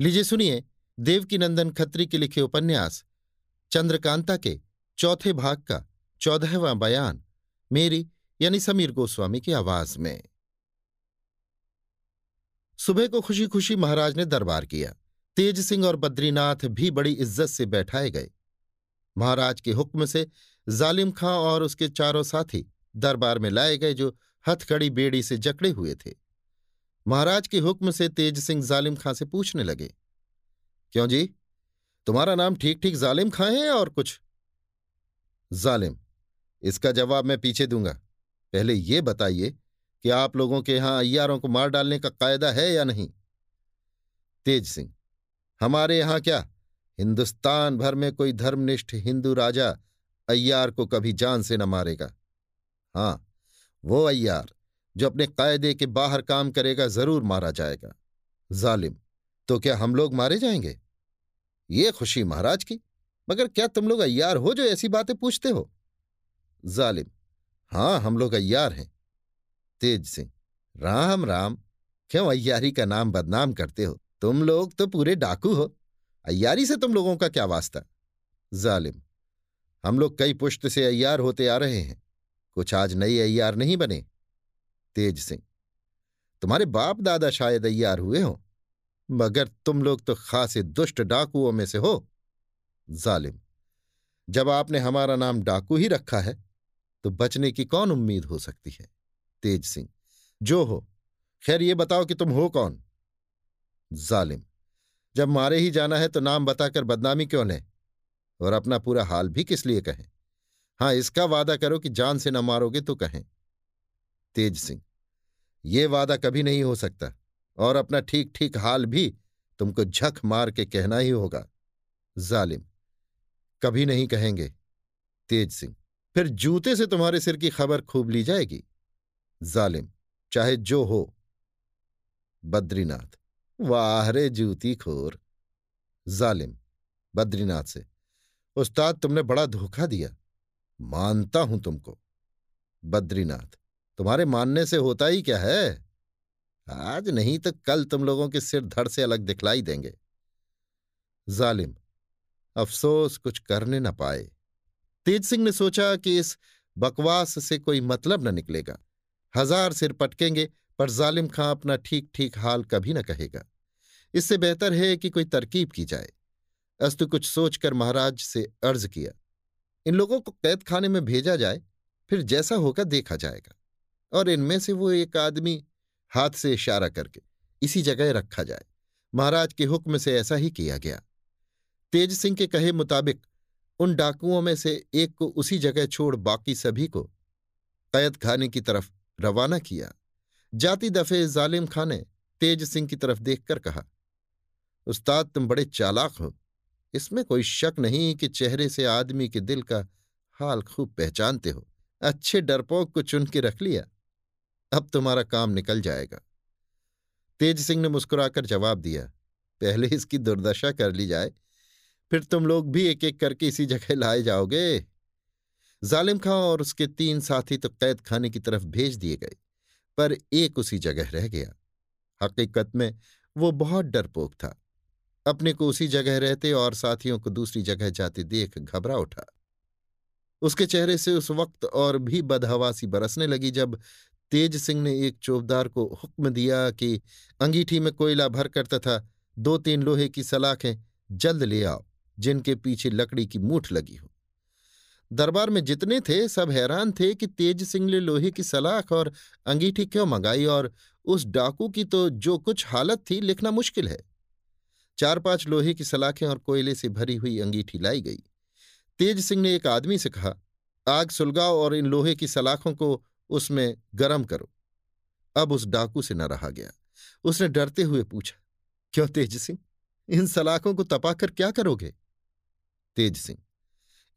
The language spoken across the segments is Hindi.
लीजिए सुनिए, देवकीनंदन खत्री के लिखे उपन्यास, चंद्रकांता के चौथे भाग का चौदहवां बयान, मेरी यानी समीर गोस्वामी की आवाज़ में। सुबह को खुशी खुशी महाराज ने दरबार किया। तेज सिंह और बद्रीनाथ भी बड़ी इज़्ज़त से बैठाए गए। महाराज के हुक्म से जालिम खां और उसके चारों साथी दरबार में लाए गए जो हथकड़ी बेड़ी से जकड़े हुए थे। महाराज के हुक्म से तेज सिंह जालिम खां से पूछने लगे, क्यों जी? तुम्हारा नाम ठीक ठीक जालिम खां है और कुछ? जालिम, इसका जवाब मैं पीछे दूँगा। पहले ये बताइए कि आप लोगों के यहाँ अयारों को मार डालने का कायदा है या नहीं? तेज सिंह, हमारे यहाँ क्या? हिंदुस्तान भर में कोई धर्मनिष्ठ हिंदू राजा अय्यार को कभी जान से न मारेगा। हाँ, वो अय्यार जो अपने कायदे के बाहर काम करेगा, ज़रूर मारा जाएगा। जालिम तो क्या हम लोग मारे जाएँगे? ये खुशी महाराज की। मगर क्या तुम लोग अय्यार हो जो ऐसी बातें पूछते हो? जालिम, हाँ, हम लोग अय्यार हैं। तेज सिंह, राम राम, क्यों अय्यारी का नाम बदनाम करते हो? तुम लोग तो पूरे डाकू हो। अय्यारी से तुम लोगों का क्या वास्ता? जालिम, हम लोग कई पुश्त से अय्यार होते आ रहे हैं। कुछ आज नई अय्यार नहीं बने। तेज सिंह। तुम्हारे बाप दादा शायद अय्यार हुए हो, मगर तुम लोग तो खासे दुष्ट डाकुओं में से हो। जालिम, जब आपने हमारा नाम डाकू ही रखा है तो बचने की कौन उम्मीद हो सकती है? तेज सिंह, जो हो, खैर ये बताओ कि तुम हो कौन? जालिम, जब मारे ही जाना है तो नाम बताकर बदनामी क्यों लें? और अपना पूरा हाल भी किस लिए कहें? हाँ, इसका वादा करो कि जान से न मारोगे तो कहें। तेज सिंह ये वादा कभी नहीं हो सकता। और अपना ठीक ठीक हाल भी तुमको झक मार के कहना ही होगा। जालिम, कभी नहीं कहेंगे। तेज सिंह, फिर जूते से तुम्हारे सिर की खबर खूब ली जाएगी। जालिम, चाहे जो हो। बद्रीनाथ, वाह रे जूती खोर। जालिम, बद्रीनाथ से, उस्ताद तुमने बड़ा धोखा दिया। मानता हूँ तुमको। बद्रीनाथ तुम्हारे मानने से होता ही क्या है? आज नहीं तो कल तुम लोगों के सिर धड़ से अलग दिखलाई देंगे। जालिम, अफसोस कुछ करने न पाए। तेज सिंह ने सोचा कि इस बकवास से कोई मतलब न निकलेगा। हज़ार सिर पटकेंगे, पर जालिम खां अपना ठीक ठीक हाल कभी न कहेगा। इससे बेहतर है कि कोई तरकीब की जाए। अस्तु कुछ सोचकर महाराज से अर्ज़ किया, इन लोगों को कैद खाने में भेजा जाए, फिर जैसा होगा देखा जाएगा। और इनमें से वो एक आदमी हाथ से इशारा करके इसी जगह रखा जाए। महाराज के हुक्म से ऐसा ही किया गया। तेज सिंह के कहे मुताबिक उन डाकुओं में से एक को उसी जगह छोड़ बाकी सभी को कैद खाने की तरफ़ रवाना किया। जाति दफे जालिम खान ने तेज सिंह की तरफ़ देखकर कहा, उस्ताद, तुम बड़े चालाक हो। इसमें कोई शक नहीं कि चेहरे से आदमी के दिल का हाल खूब पहचानते हो। अच्छे डरपोक को चुन के रख लिया। अब तुम्हारा काम निकल जाएगा। तेज सिंह ने मुस्कुराकर जवाब दिया, पहले इसकी दुर्दशा कर ली जाए, फिर तुम लोग भी एक एक करके इसी जगह लाए जाओगे। जालिम खां और उसके तीन साथी तो कैद खाने की तरफ़ भेज दिए गए, पर एक उसी जगह रह गया। हकीकत में वो बहुत डरपोक था। अपने को उसी जगह रहते और साथियों को दूसरी जगह जाते देख घबरा उठा। उसके चेहरे से उस वक्त और भी बदहवासी बरसने लगी जब तेज सिंह ने एक चौबदार को हुक्म दिया कि अंगीठी में कोयला भरकर तथा दो तीन लोहे की सलाखें जल्द ले आओ, जिनके पीछे लकड़ी की मूठ लगी हो। दरबार में जितने थे, सब हैरान थे कि तेज सिंह ने लोहे की सलाख और अंगीठी क्यों मंगाई और उस डाकू की तो जो कुछ हालत थी लिखना मुश्किल है। चार पाँच लोहे की सलाखें और कोयले से भरी हुई अंगीठी लाई गई। तेज सिंह ने एक आदमी से कहा, आग सुलगाओ और इन लोहे की सलाखों को उसमें गरम करो। अब उस डाकू से न रहा गया। उसने डरते हुए पूछा, क्यों तेज सिंह? इन सलाखों को तपाकर क्या करोगे? तेज सिंह,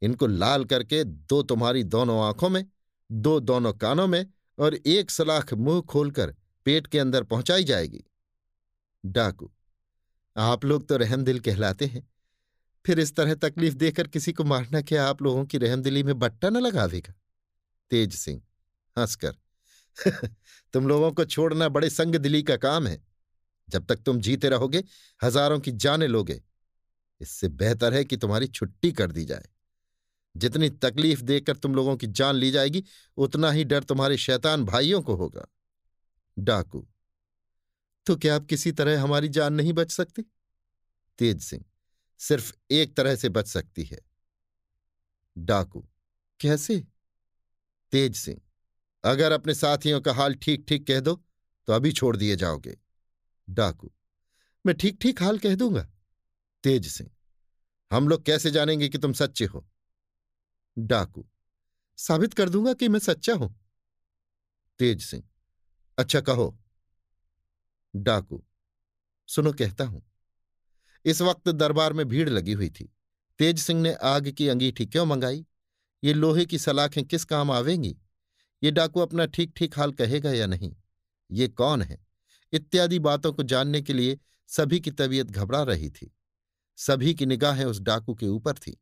इनको लाल करके दो तुम्हारी दोनों आँखों में, दो दोनों कानों में और एक सलाख मुँह खोलकर पेट के अंदर पहुंचाई जाएगी। डाकू, आप लोग तो रहमदिल कहलाते हैं। फिर इस तरह तकलीफ़ देकर किसी को मारना क्या आप लोगों की रहमदिली में बट्टा न लगावेगा? तेज सिंह हंसकर। तुम लोगों को छोड़ना बड़े संग दिली का काम है। जब तक तुम जीते रहोगे, हज़ारों की जाने लोगे। इससे बेहतर है कि तुम्हारी छुट्टी कर दी जाए। जितनी तकलीफ़ देकर तुम लोगों की जान ली जाएगी, उतना ही डर तुम्हारे शैतान भाइयों को होगा। डाकू तो क्या आप किसी तरह हमारी जान नहीं बच सकती? तेज सिंह, सिर्फ़ एक तरह से बच सकती है। डाकू, कैसे? तेज सिंह अगर अपने साथियों का हाल ठीक ठीक कह दो तो अभी छोड़ दिए जाओगे। डाकू, मैं ठीक ठीक हाल कह दूँगा? तेज सिंह, हम लोग कैसे जानेंगे कि तुम सच्चे हो? डाकू, साबित कर दूँगा कि मैं सच्चा हूँ। तेज सिंह अच्छा कहो। डाकू, सुनो, कहता हूँ। इस वक्त दरबार में भीड़ लगी हुई थी। तेज सिंह ने आग की अंगीठी क्यों मंगाई? ये लोहे की सलाखें किस काम आवेंगी? ये डाकू अपना ठीक ठीक हाल कहेगा या नहीं? ये कौन है? इत्यादि बातों को जानने के लिए सभी की तबीयत घबरा रही थी। सभी की निगाहें उस डाकू के ऊपर थी।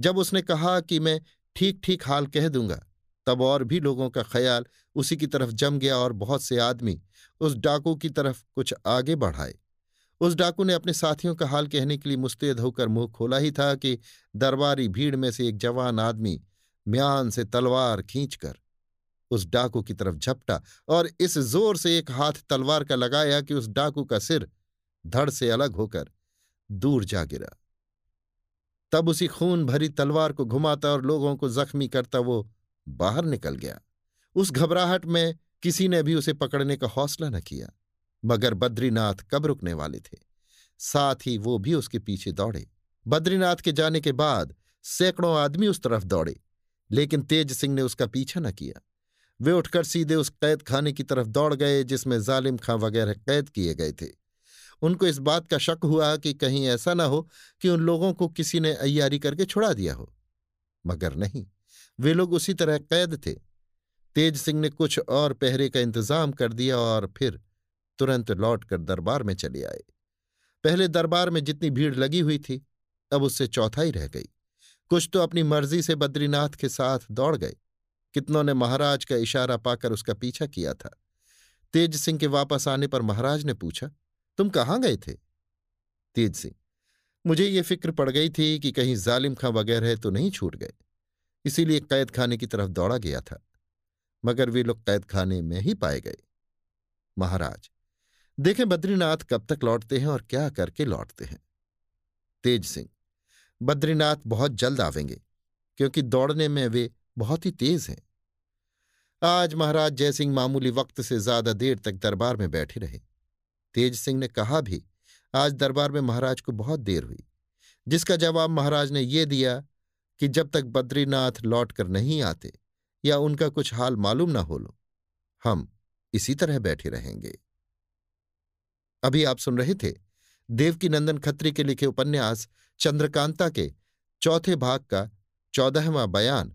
जब उसने कहा कि मैं ठीक ठीक हाल कह दूँगा, तब और भी लोगों का ख्याल उसी की तरफ़ जम गया और बहुत से आदमी उस डाकू की तरफ़ कुछ आगे बढ़ाए। उस डाकू ने अपने साथियों का हाल कहने के लिए मुस्तैद होकर मुँह खोला ही था कि दरबारी भीड़ में से एक जवान आदमी म्यान से तलवार खींचकर उस डाकू की तरफ़ झपटा और इस ज़ोर से एक हाथ तलवार का लगाया कि उस डाकू का सिर धड़ से अलग होकर दूर जा गिरा। तब उसी खून भरी तलवार को घुमाता और लोगों को जख्मी करता वो बाहर निकल गया। उस घबराहट में किसी ने भी उसे पकड़ने का हौसला न किया, मगर बद्रीनाथ कब रुकने वाले थे? साथ ही वो भी उसके पीछे दौड़े। बद्रीनाथ के जाने के बाद सैकड़ों आदमी उस तरफ़ दौड़े, लेकिन तेज सिंह ने उसका पीछा न किया। वे उठकर सीधे उस कैद खाने की तरफ़ दौड़ गए, जिसमें जालिम खां वगैरह कैद किए गए थे। उनको इस बात का शक हुआ कि कहीं ऐसा ना हो कि उन लोगों को किसी ने अय्यारी करके छुड़ा दिया हो। मगर नहीं, वे लोग उसी तरह कैद थे। तेज सिंह ने कुछ और पहरे का इंतज़ाम कर दिया और फिर तुरंत लौटकर दरबार में चले आए। पहले दरबार में जितनी भीड़ लगी हुई थी, अब उससे चौथाई रह गई। कुछ तो अपनी मर्ज़ी से बद्रीनाथ के साथ दौड़ गए। कितनों ने महाराज का इशारा पाकर उसका पीछा किया था। तेज सिंह के वापस आने पर महाराज ने पूछा, तुम कहाँ गए थे? तेज सिंह, मुझे ये फ़िक्र पड़ गई थी कि कहीं जालिम खां वगैरह तो नहीं छूट गए। इसीलिए कैद खाने की तरफ़ दौड़ा गया था। मगर वे लोग कैद खाने में ही पाए गए। महाराज, देखें बद्रीनाथ कब तक लौटते हैं और क्या करके लौटते हैं? तेज सिंह, बद्रीनाथ बहुत जल्द आवेंगे, क्योंकि दौड़ने में वे बहुत ही तेज हैं। आज महाराज जयसिंह मामूली वक्त से ज़्यादा देर तक दरबार में बैठे रहे। तेज सिंह ने कहा भी, आज दरबार में महाराज को बहुत देर हुई, जिसका जवाब महाराज ने ये दिया कि जब तक बद्रीनाथ लौट कर नहीं आते या उनका कुछ हाल मालूम ना हो लो, हम इसी तरह बैठे रहेंगे। अभी आप सुन रहे थे देवकी नंदन खत्री के लिखे उपन्यास चंद्रकांता के चौथे भाग का चौदहवां बयान।